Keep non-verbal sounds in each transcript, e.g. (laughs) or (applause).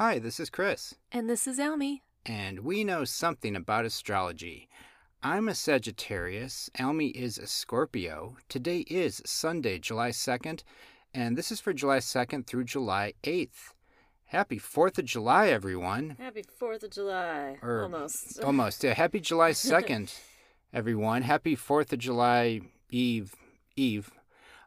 Hi, this is Chris, And this is Almie. and we know something about astrology. I'm a Sagittarius, Almie is a Scorpio. Today is Sunday, July 2nd, and this is for July 2nd through July 8th. Happy 4th of July, everyone. Happy 4th of July. Or- Almost. (laughs) Almost. Yeah, happy July 2nd, everyone. Happy 4th of July Eve. Eve.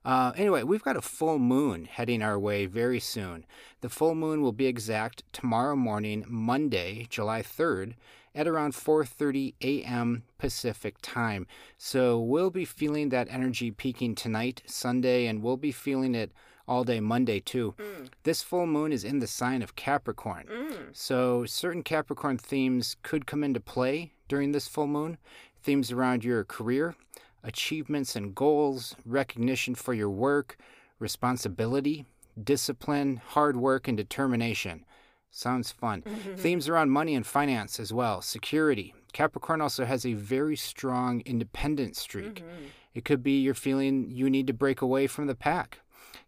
Uh, anyway, we've got a full moon heading our way very soon. The full moon will be exact tomorrow morning, Monday, July 3rd, at around 4:30 a.m. Pacific time. So we'll be feeling that energy peaking tonight, Sunday, and we'll be feeling it all day Monday too. Mm. This full moon is in the sign of Capricorn. Mm. So, certain Capricorn themes could come into play during this full moon. Themes around your career, achievements and goals, recognition for your work, responsibility, discipline, hard work, and determination. Sounds fun. (laughs) Themes around money and finance as well, security. Capricorn also has a very strong independent streak. Mhm. It could be you're feeling you need to break away from the pack.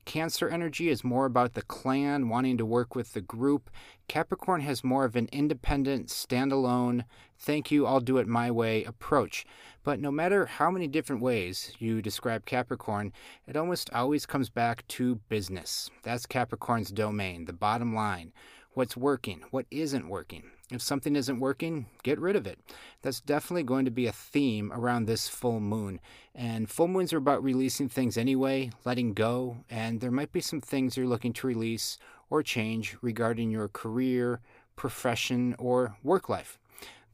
Cancer energy is more about the clan, wanting to work with the group. Capricorn has more of an independent, standalone, thank you, I'll do it my way approach. But no matter how many different ways you describe Capricorn, it almost always comes back to business. That's Capricorn's domain, the bottom line. What's working? What isn't working? If something isn't working, get rid of it. That's definitely going to be a theme around this full moon. And full moons are about releasing things anyway, letting go, and there might be some things you're looking to release or change regarding your career, profession, or work life.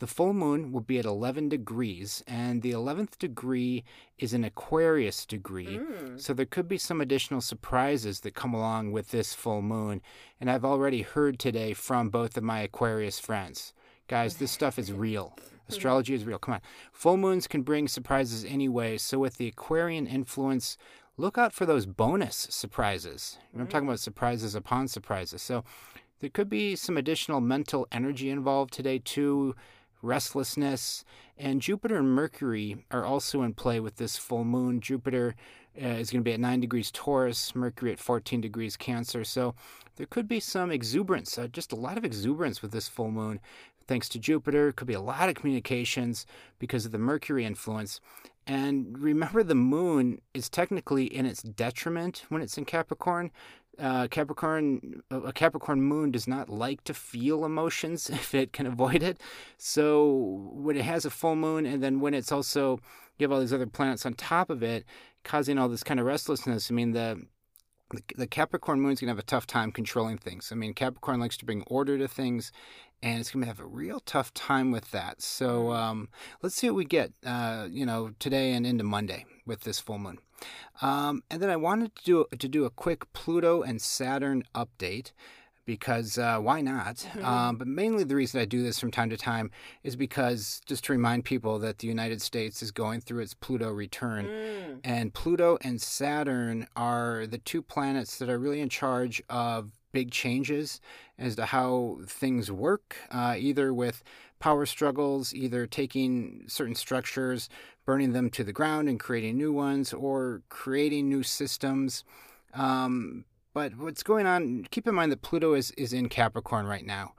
The full moon will be at 11 degrees, and the 11th degree is an Aquarius degree. Mm. So there could be some additional surprises that come along with this full moon. And I've already heard today from both of my Aquarius friends. Guys, this stuff is real. (laughs) Astrology is real. Come on. Full moons can bring surprises anyway. So with the Aquarian influence, look out for those bonus surprises. I'm talking about surprises upon surprises. So there could be some additional mental energy involved today too restlessness, and Jupiter and Mercury are also in play with this full moon. Jupiter uh, is going to be at 9 degrees Taurus, Mercury at 14 degrees Cancer. So there could be some exuberance, uh, just a lot of exuberance with this full moon. Thanks to Jupiter, could be a lot of communications because of the Mercury influence. And remember, the moon is technically in its detriment when it's in Capricorn. Uh, Capricorn, a Capricorn moon does not like to feel emotions (laughs) if it can avoid it. So when it has a full moon, and then when it's also you have all these other planets on top of it, causing all this kind of restlessness. I mean the the, the Capricorn moon's gonna have a tough time controlling things. I mean Capricorn likes to bring order to things, and it's gonna have a real tough time with that. So um, let's see what we get. Uh, you know today and into Monday with this full moon. Um, and then I wanted to do to do a quick Pluto and Saturn update because uh, why not? Um, but mainly the reason I do this from time to time is because just to remind people that the United States is going through its Pluto return. Mm. And Pluto and Saturn are the two planets that are really in charge of big changes as to how things work, uh, either with power struggles, either taking certain structures, burning them to the ground and creating new ones, or creating new systems. Um, but what's going on, keep in mind that Pluto is, is in Capricorn right now.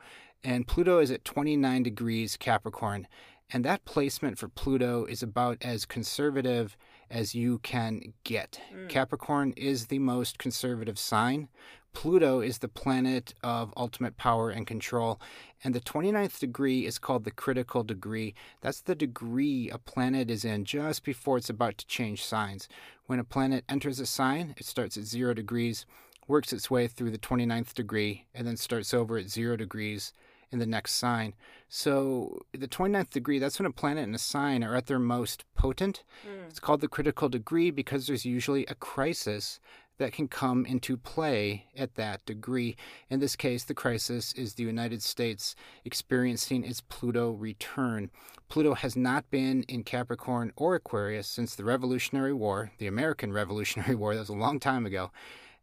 And Pluto is at 29 degrees Capricorn. And that placement for Pluto is about as conservative as you can get. Mm. Capricorn is the most conservative sign. Pluto is the planet of ultimate power and control. And the 29th degree is called the critical degree. That's the degree a planet is in just before it's about to change signs. When a planet enters a sign, it starts at zero degrees, works its way through the 29th degree, and then starts over at zero degrees in the next sign. So the 29th degree, that's when a planet and a sign are at their most potent. Mm. It's called the critical degree because there's usually a crisis that can come into play at that degree. In this case, the crisis is the United States experiencing its Pluto return. Pluto has not been in Capricorn or Aquarius since the Revolutionary War, the American (laughs) Revolutionary War, that was a long time ago.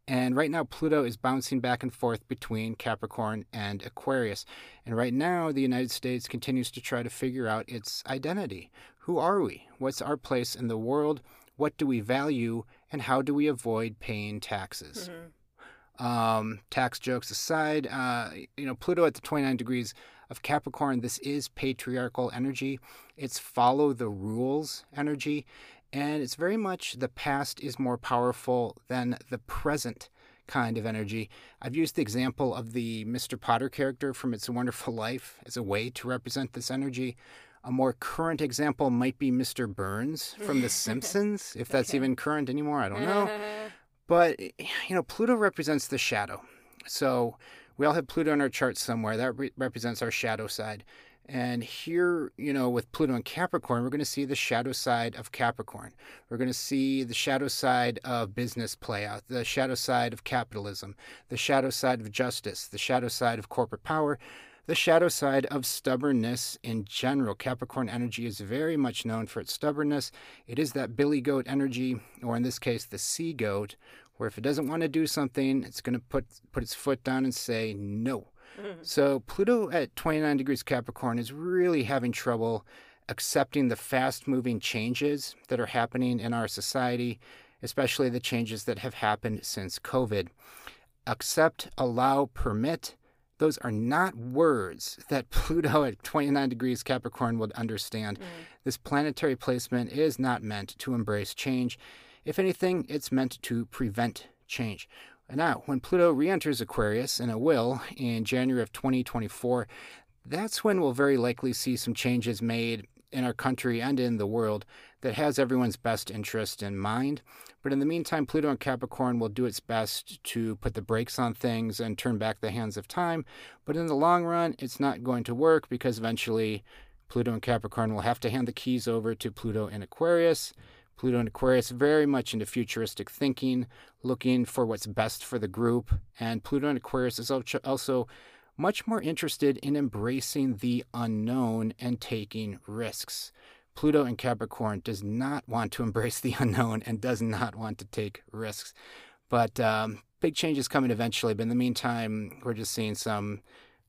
And right now, Pluto is bouncing back and forth between Capricorn and Aquarius. And right now, the United States continues to try to figure out its identity. Who are we? What's our place in the world? What do we value? And how do we avoid paying taxes? Mhm. Um, tax jokes aside, uh, you know, Pluto at the 29 degrees of Capricorn, this is patriarchal energy. It's follow the rules energy. And it's very much the past is more powerful than the present kind of energy. I've used the example of the Mr. Potter character from It's a Wonderful Life as a way to represent this energy. A more current example might be Mr. Burns from The (laughs) Simpsons, if that's Okay. even current anymore. I don't know. (laughs) But, you know, Pluto represents the shadow. So we all have Pluto in our chart somewhere. That re- represents our shadow side. And here, you know, with Pluto and Capricorn, we're going to see the shadow side of Capricorn. We're going to see the shadow side of business play out, the shadow side of capitalism, the shadow side of justice, the shadow side of corporate power, the shadow side of stubbornness in general. Capricorn energy is very much known for its stubbornness. It is that billy goat energy, or in this case, the sea goat, where if it doesn't want to do something, it's going to put put its foot down and say no. Mm-hmm. So Pluto at 29 degrees Capricorn is really having trouble accepting the fast-moving changes that are happening in our society, especially the changes that have happened since COVID. Accept, allow, permit. Those are not words that (laughs) Pluto at 29 degrees Capricorn would understand. Mm. This planetary placement is not meant to embrace change. If anything, it's meant to prevent change. And now, when Pluto re enters Aquarius, and it will in January of 2024, that's when we'll very likely see some changes made in our country and in the world that has everyone's best interest in mind. But in the meantime, Pluto and Capricorn will do its best to put the brakes on things and turn back the hands of time. But in the long run, it's not going to work because eventually Pluto and Capricorn will have to hand the keys over to Pluto and Aquarius. Pluto and Aquarius very much into futuristic thinking, looking for what's best for the group. And Pluto and Aquarius is also- much more interested in embracing the unknown and taking risks. Pluto in Capricorn does not want to (laughs) embrace the unknown and does not want to take risks. But um, big changes coming eventually. But in the meantime, we're just seeing some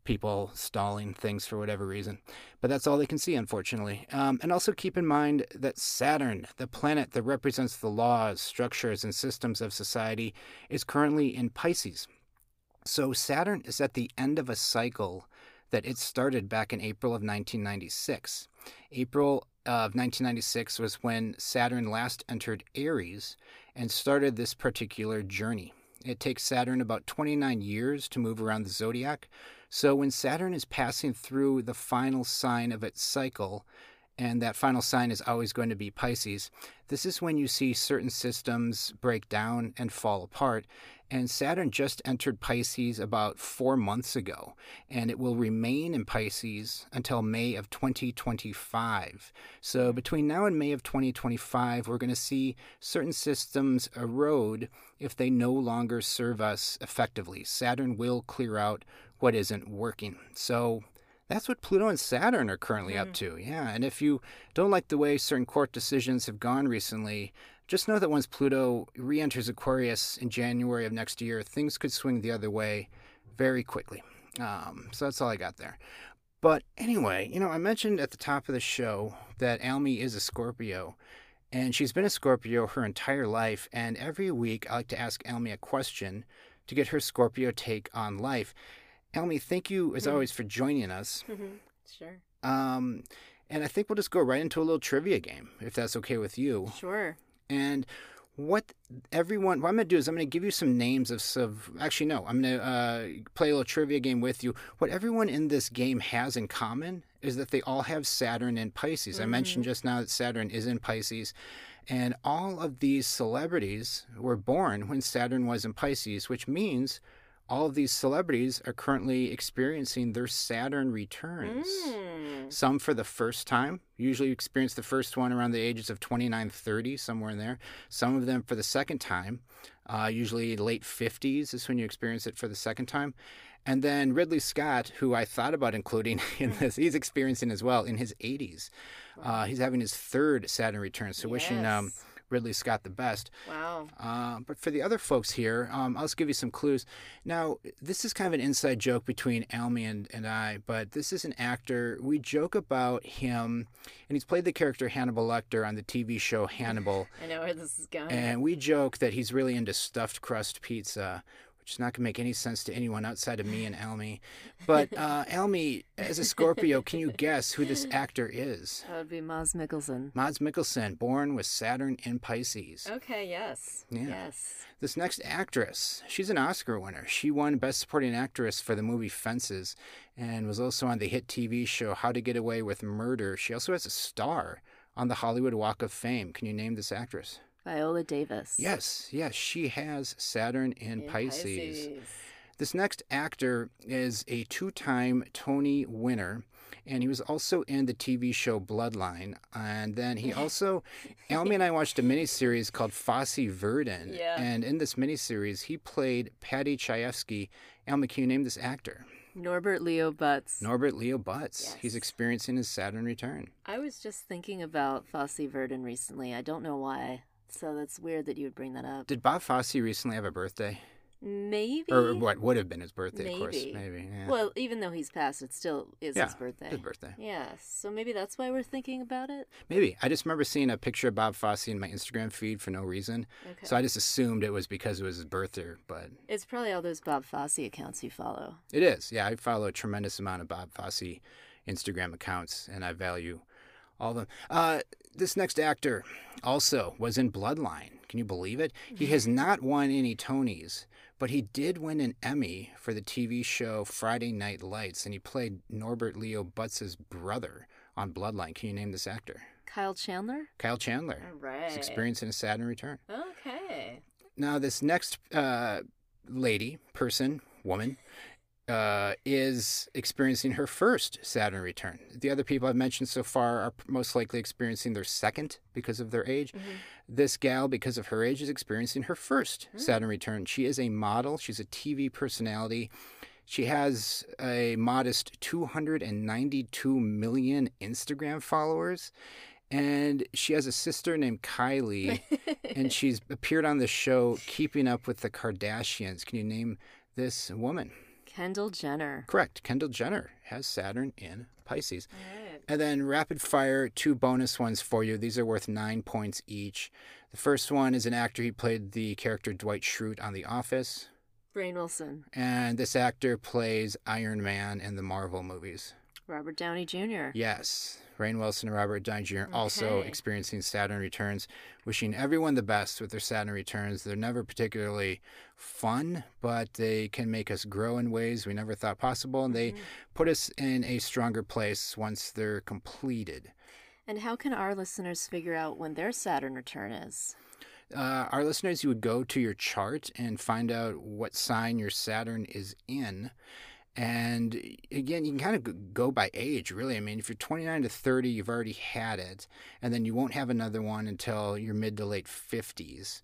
people stalling things for whatever reason. But that's all they can see, unfortunately. Um, and also keep in mind that Saturn, the planet that represents the laws, structures, and systems of society, is currently in Pisces. So Saturn is at the end of a cycle that it started back in April of 1996. April of 1996 was when Saturn last entered Aries and started this particular journey. It takes Saturn about 29 years to move around the zodiac. So when Saturn is passing through the final sign of its cycle, and that final sign is always going to be Pisces, this is when you see certain systems break down and fall apart. And Saturn just entered Pisces about four months ago, and it will remain in Pisces until May of 2025. So, between now and May of 2025, we're going to see certain systems erode if they no longer serve us effectively. Saturn will clear out what isn't working. So, that's what Pluto and Saturn are currently up to. Yeah. And if you don't like the way certain court decisions have gone recently, just know that once Pluto re enters Aquarius in January of next year, things could swing the other way very quickly. Um, so that's all I got there. But anyway, you know, I mentioned at the top of the show that Almie is a Scorpio, and she's been a Scorpio her entire life. And every week, I like to ask Almie a question to get her Scorpio take on life. Almie, thank you as Mhm. always for joining us. Mhm. Sure. Um, and I think we'll just go right into a little trivia game, if that's okay with you. Sure. And what everyone, what I'm going to do is I'm going to give you some names of, of actually, no, I'm going to uh, play a little trivia game with you. What everyone in this game has in common is that they all have Saturn in Pisces. I mentioned just now that Saturn is in Pisces. And all of these celebrities were born when Saturn was in Pisces, which means all of these celebrities are currently experiencing their Saturn returns. Mm. Some for the first time, usually experience the first one around the ages of 29, 30, somewhere in there. Some of them for the second time, uh, usually late 50s is when you experience it for the second time. And then Ridley Scott, who I thought about including (laughs) in this, he's experiencing as well in his 80s. Uh, he's having his third Saturn return. So wishing um, Yes. Ridley Scott the best. Wow. Uh, but for the other folks here, um, I'll just give you some clues. Now, this is kind of an inside joke between Almie and, and I, but this is an actor. We joke about him, and he's played the character Hannibal Lecter on the TV show Hannibal. (laughs) I know where this is going. and we joke that he's really into stuffed crust pizza. Which is not going to make any sense to anyone outside of me and Almie. But (laughs) uh, Almie, as a Scorpio, can you guess who this actor is? That would be Mads Mikkelsen. Mads Mikkelsen, born with Saturn in Pisces. Okay, yes. Yeah. Yes. This next actress, she's an Oscar winner. She won Best Supporting Actress for the movie Fences and was also on the hit TV show How to Get Away with Murder. She also has a star on the Hollywood Walk of Fame. Can you name this actress? Viola Davis. Yes, yes, she has Saturn in, In Pisces. Pisces. This next actor is a two time Tony winner, and he was also in the TV show Bloodline. And then he (laughs) also, Almie and I watched a miniseries called Fosse Verdon. Yeah. And in this miniseries, he played Paddy Chayefsky. Almie, can you name this actor? Norbert Leo Butz. Norbert Leo Butz. He's experiencing his Saturn return. I was just thinking about Fosse Verdon recently. I don't know why. So that's weird that you would bring that up. Did Bob Fosse recently have a birthday? Maybe. Or what would have been his birthday, of course. Maybe. Maybe, yeah. Well, even though he's passed, it still is yeah, his birthday. His birthday. Yeah, so maybe that's why we're thinking about it. Maybe. I just remember seeing a picture of Bob Fosse in my Instagram feed for no reason. Okay. So I just assumed it was because it was his birthday, but It's probably all those Bob Fosse accounts you follow. it is. Yeah, I follow a tremendous amount of Bob Fosse Instagram accounts, and I value all of them. Uh, this next actor also was in Bloodline. Can you believe it? He has not won any Tonys, but he did win an Emmy for the TV show Friday Night Lights, and he played Norbert Leo Butz's brother on Bloodline. Can you name this actor? Kyle Chandler? Kyle Chandler. All right. He's experiencing a Saturn return. Okay. Now, this next uh, lady, person, woman, uh, is experiencing her first Saturn return. The other people I've mentioned so far are most likely experiencing their second because of their age. This gal, because of her age, is experiencing her first Saturn return. She is a model, she's a TV personality. She has a modest 292 million Instagram followers. And she has a sister named Kylie, (laughs) and she's appeared on the show Keeping Up with the Kardashians. Can you name this woman? Kendall Jenner. Correct. Kendall Jenner has Saturn in Pisces. Right. And then rapid fire, two bonus ones for you. These are worth nine points each. The first one is an actor. He played the character Dwight Schrute on The Office. Brain Wilson. And this actor plays Iron Man in the Marvel movies. Robert Downey Jr. Yes. Rainn Wilson and Robert Downey Jr. also experiencing Saturn returns. Wishing everyone the best with their Saturn returns. They're never particularly fun, but they can make us grow in ways we never thought possible, and they put us in a stronger place once they're completed. And how can our listeners figure out when their Saturn return is? Uh, our listeners, you would go to your chart and find out what sign your Saturn is in. And again, you can kind of go by age, really. I mean, if you're 29 to 30, you've already had it, and then you won't have another one until your mid to late 50s.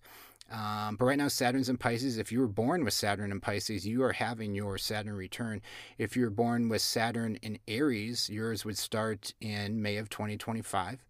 Um, but right now, Saturn's in Pisces. If you were born with Saturn in Pisces, you are having your Saturn return. If you're born with Saturn in Aries, yours would start in May of 2025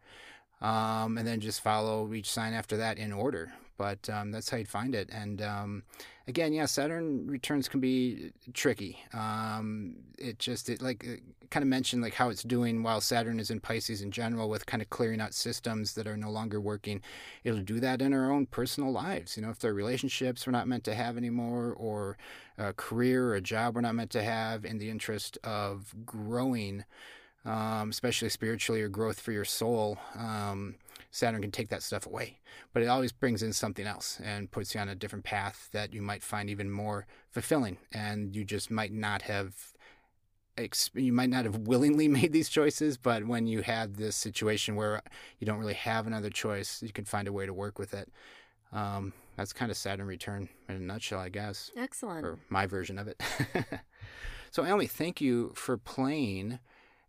um, and then just follow each sign after that in order. But um, that's how you'd find it. And um, again, yeah, Saturn returns can be tricky. Um, it just it like kind of mentioned like how it's doing while Saturn is in Pisces in general with kind of clearing out systems that are no longer working. It'll do that in our own personal lives. You know, if there are relationships we're not meant to have anymore, or a career or a job we're not meant to have, in the interest of growing um, especially spiritually or growth for your soul, um, Saturn can take that stuff away. But it always brings in something else and puts you on a different path that you might find even more fulfilling. And you just might not have. You might not have willingly (laughs) made these choices, but when you have this situation where you don't really have another choice, you can find a way to work with it. Um, that's kind of Saturn return in a nutshell, I guess Excellent. or my version of it. (laughs) so, Emily, thank you for playing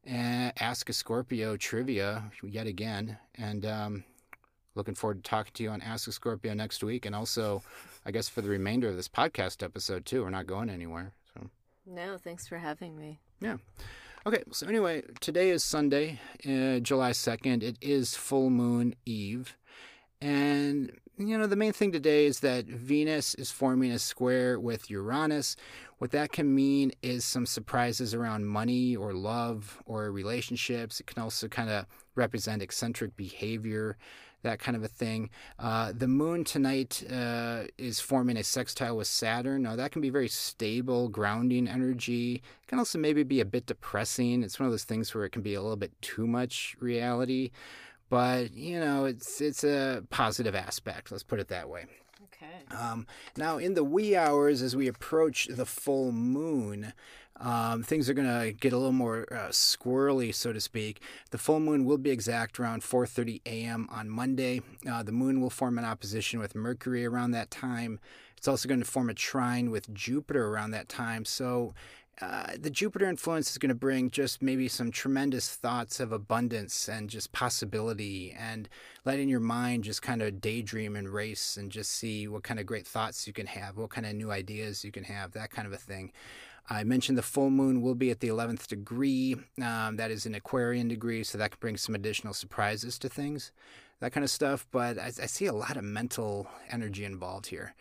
uh, Ask a Scorpio trivia yet again. And um, looking forward to talking to you on Ask a Scorpio next week. And also, I guess, for the remainder of this podcast episode, too. We're not going anywhere. So. No, thanks for having me. Yeah. Okay, so anyway, today is Sunday, uh, July 2nd. It is full moon eve. And, you know, the main thing today is that Venus is forming a square with Uranus. What that can mean is some surprises around money or love or relationships. It can also kind of represent eccentric behavior that kind of a thing. Uh, the moon tonight uh, is forming a sextile with Saturn. Now, that can be very stable, grounding energy. It can also maybe be a bit depressing. It's one of those things where it can be a little bit too much reality. But, you know, it's, it's a positive aspect. Let's put it that way. Okay. Um, now, in the wee hours, as we approach the full moon, um, things are going to get a little more uh, squirrely, so to speak. The full moon will be exact around 4:30 a.m. on Monday. Uh, the moon will form an opposition with Mercury around that time. It's also going to form a trine with Jupiter around that time. So. Uh, the Jupiter influence is going to bring just maybe some tremendous thoughts of abundance and just possibility and letting your mind just kind of daydream and race and just see what kind of great thoughts you can have, what kind of new ideas you can have, that kind of a thing. I mentioned the full moon will be at the 11th degree. Um, that is an Aquarian degree, so that can bring some additional surprises to things, that kind of stuff. But I, I see a lot of mental energy involved here.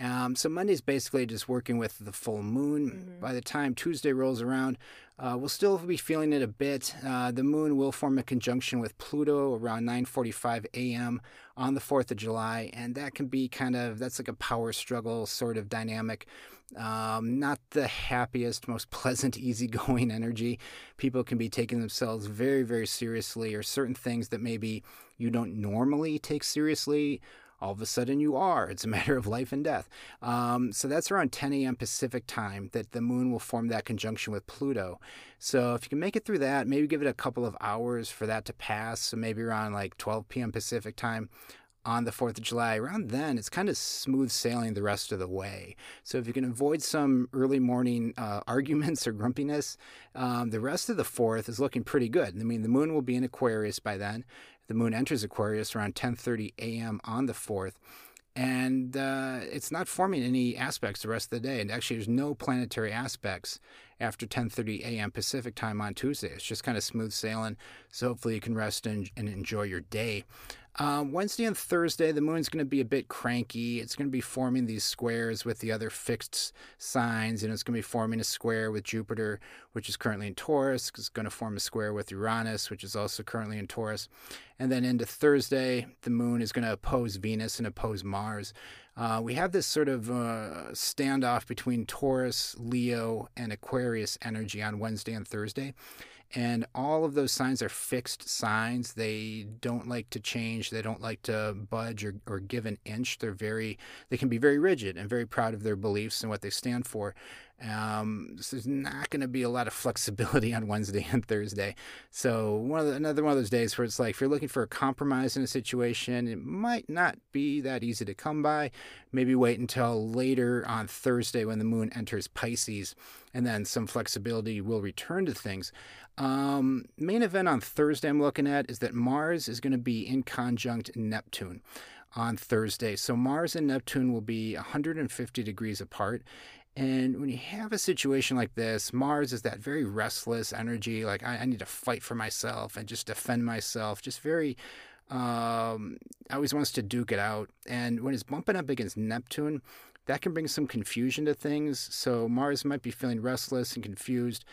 Um, so Monday's basically just working with the full moon. Mm-hmm. By the time Tuesday rolls around, uh, we'll still be feeling it a bit. Uh, the moon will form a conjunction with Pluto around 9:45 a.m. on the 4th of July, and that can be kind of that's like a power struggle sort of dynamic. Um, not the happiest, most (laughs) pleasant, easygoing energy. People can be taking themselves very, very seriously, or certain things that maybe you don't normally take seriously all of a sudden you are. It's a (laughs) matter of life and death. Um, so that's around 10 a.m. Pacific time that the moon will form that conjunction with Pluto. So if you can make it through that, maybe give it a couple of hours for that to pass. So maybe around like 12 p.m. Pacific time on the 4th of July, around then, it's kind of smooth sailing the rest of the way. So if you can avoid some early morning uh, (laughs) arguments or grumpiness, um, the rest of the 4th is looking pretty good. I mean, the moon will be in Aquarius by then. The moon enters Aquarius around 10:30 a.m. on the 4th, and uh, it's not forming any aspects the rest of the day. And actually, there's no planetary aspects after 10:30 a.m. Pacific time on Tuesday. It's just kind of smooth sailing. So hopefully, you can rest and, and enjoy your day. Um, Wednesday and Thursday, the moon's going to be a bit cranky. It's going to be forming these squares with the other fixed signs, and it's going to be forming a square with Jupiter, which is currently in Taurus. It's going to form a square with Uranus, which is also currently in Taurus. And then into Thursday, the moon is going to oppose Venus and oppose Mars. Uh, we have this sort of uh, standoff between Taurus, Leo, and Aquarius energy on Wednesday and Thursday. And all of those signs are fixed signs. They don't like to change. They don't like to budge or, or give an inch. They're very, they can be very rigid and very proud of their beliefs and what they stand for. Um, so there's not going to be a lot of (laughs) flexibility on Wednesday and Thursday. So one the, another one of those days where it's like if you're looking for a compromise in a situation, it might not be that easy to come by. Maybe wait until later on Thursday when the moon enters Pisces, and then some flexibility will return to things. Um, main event on Thursday I'm looking at is that Mars is going to be quincunx Neptune on Thursday. So Mars and Neptune will be 150 degrees apart. And when you have a situation like this, Mars is that very restless energy, like I, I need to fight for myself and just defend myself, just very um, always wants to duke it out. And when it's bumping up against Neptune, that can bring some confusion to things. So Mars might be feeling restless and confused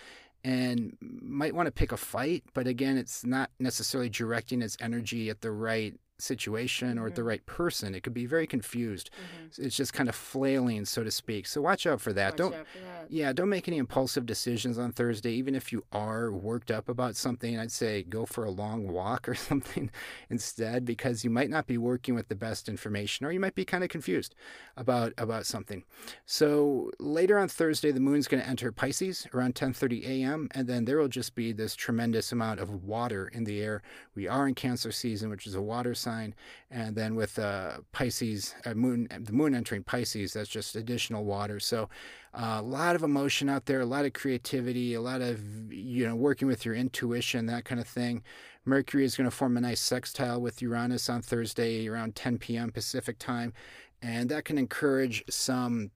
and might want to pick a fight, but again, it's not necessarily directing its energy at the right situation or mm-hmm. the right person. It could be very confused. Mm-hmm. It's just kind of flailing, so to speak. So watch out for that. Watch don't for that. yeah, don't make any impulsive decisions on Thursday. Even if you are worked up about something, I'd say go for a long walk (laughs) or something instead, because you might not be working with the best information, or you might be kind of confused about about something. So later on Thursday, the moon's going to enter Pisces around 10:30 a.m., and then there will just be this tremendous amount of water in the air. We are in Cancer season, which is a water sign, and then with uh, Pisces, uh, moon, the moon entering Pisces, that's just additional water. So uh, a lot of emotion out there, a lot of creativity, a lot of you know working with your intuition, that kind of thing. Mercury is going to form a nice sextile with Uranus on Thursday around 10 p.m. Pacific time, and that can encourage some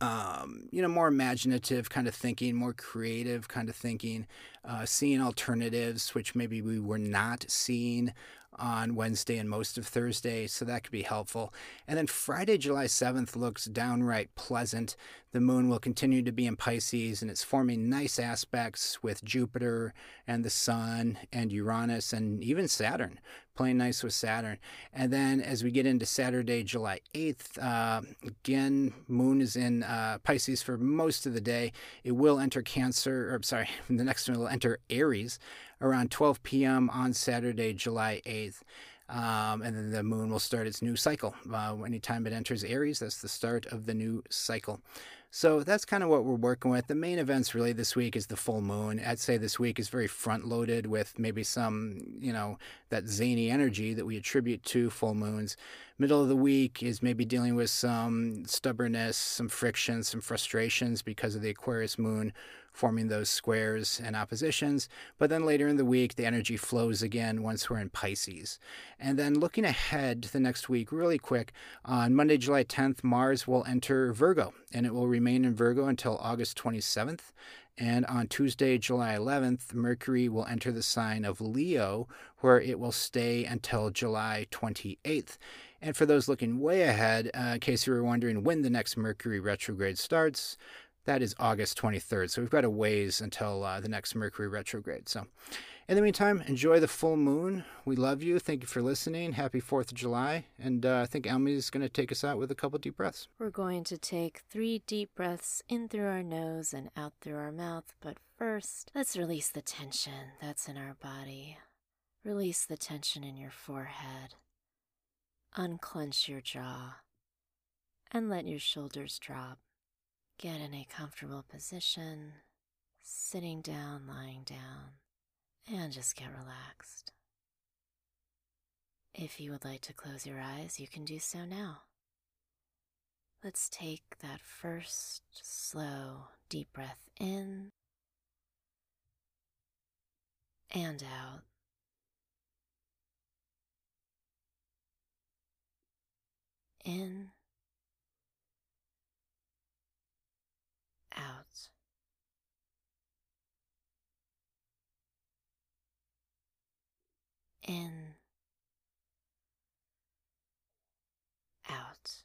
um, you know, more imaginative kind of thinking, more creative kind of thinking. Uh, seeing alternatives, which maybe we were not seeing on Wednesday and most of Thursday, so that could be helpful. And then Friday, July 7th looks downright pleasant. The moon will continue to be in Pisces and it's forming nice aspects with Jupiter and the Sun and Uranus and even Saturn, playing nice with Saturn. And then as we get into Saturday, July 8th, uh, again, moon is in uh, Pisces for most of the day. It will enter Cancer, or sorry, (laughs) the next one will enter Aries around 12 p.m. on Saturday, July 8th. Um, and then the moon will start its new cycle. Uh, anytime it enters Aries, that's the start of the new cycle. So that's kind of what we're working with. The main events really this week is the full moon. I'd say this week is very front loaded with maybe some, you know, that zany energy that we attribute to full moons. Middle of the week is maybe dealing with some stubbornness, some friction, some frustrations because of the Aquarius moon forming those squares and oppositions. But then later in the week, the energy flows again once we're in Pisces. And then looking ahead to the next week, really quick, on Monday, July 10th, Mars will enter Virgo and it will remain in Virgo until August 27th. And on Tuesday, July 11th, Mercury will enter the sign of Leo, where it will stay until July 28th. And for those looking way ahead, uh, in case you were wondering when the next Mercury retrograde starts, that is August 23rd. So we've got a ways until uh, the next Mercury retrograde. So in the meantime, enjoy the full moon. We love you. Thank you for listening. Happy 4th of July. And uh, I think is going to take us out with a couple deep breaths. We're going to take three deep breaths in through our nose and out through our mouth. But first, let's release the tension that's in our body. Release the tension in your forehead. Unclench your jaw and let your shoulders drop. Get in a comfortable position, sitting down, lying down, and just get relaxed. If you would like to close your eyes, you can do so now. Let's take that first slow, deep breath in and out. In out. In, out.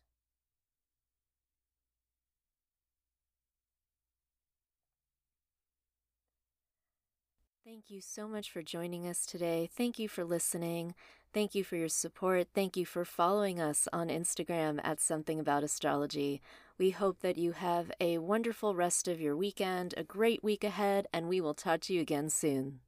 Thank you so much for joining us today. Thank you for listening. Thank you for your support. Thank you for following us on Instagram at Something About Astrology. We hope that you have a wonderful rest of your weekend, a great week ahead, and we will talk to you again soon.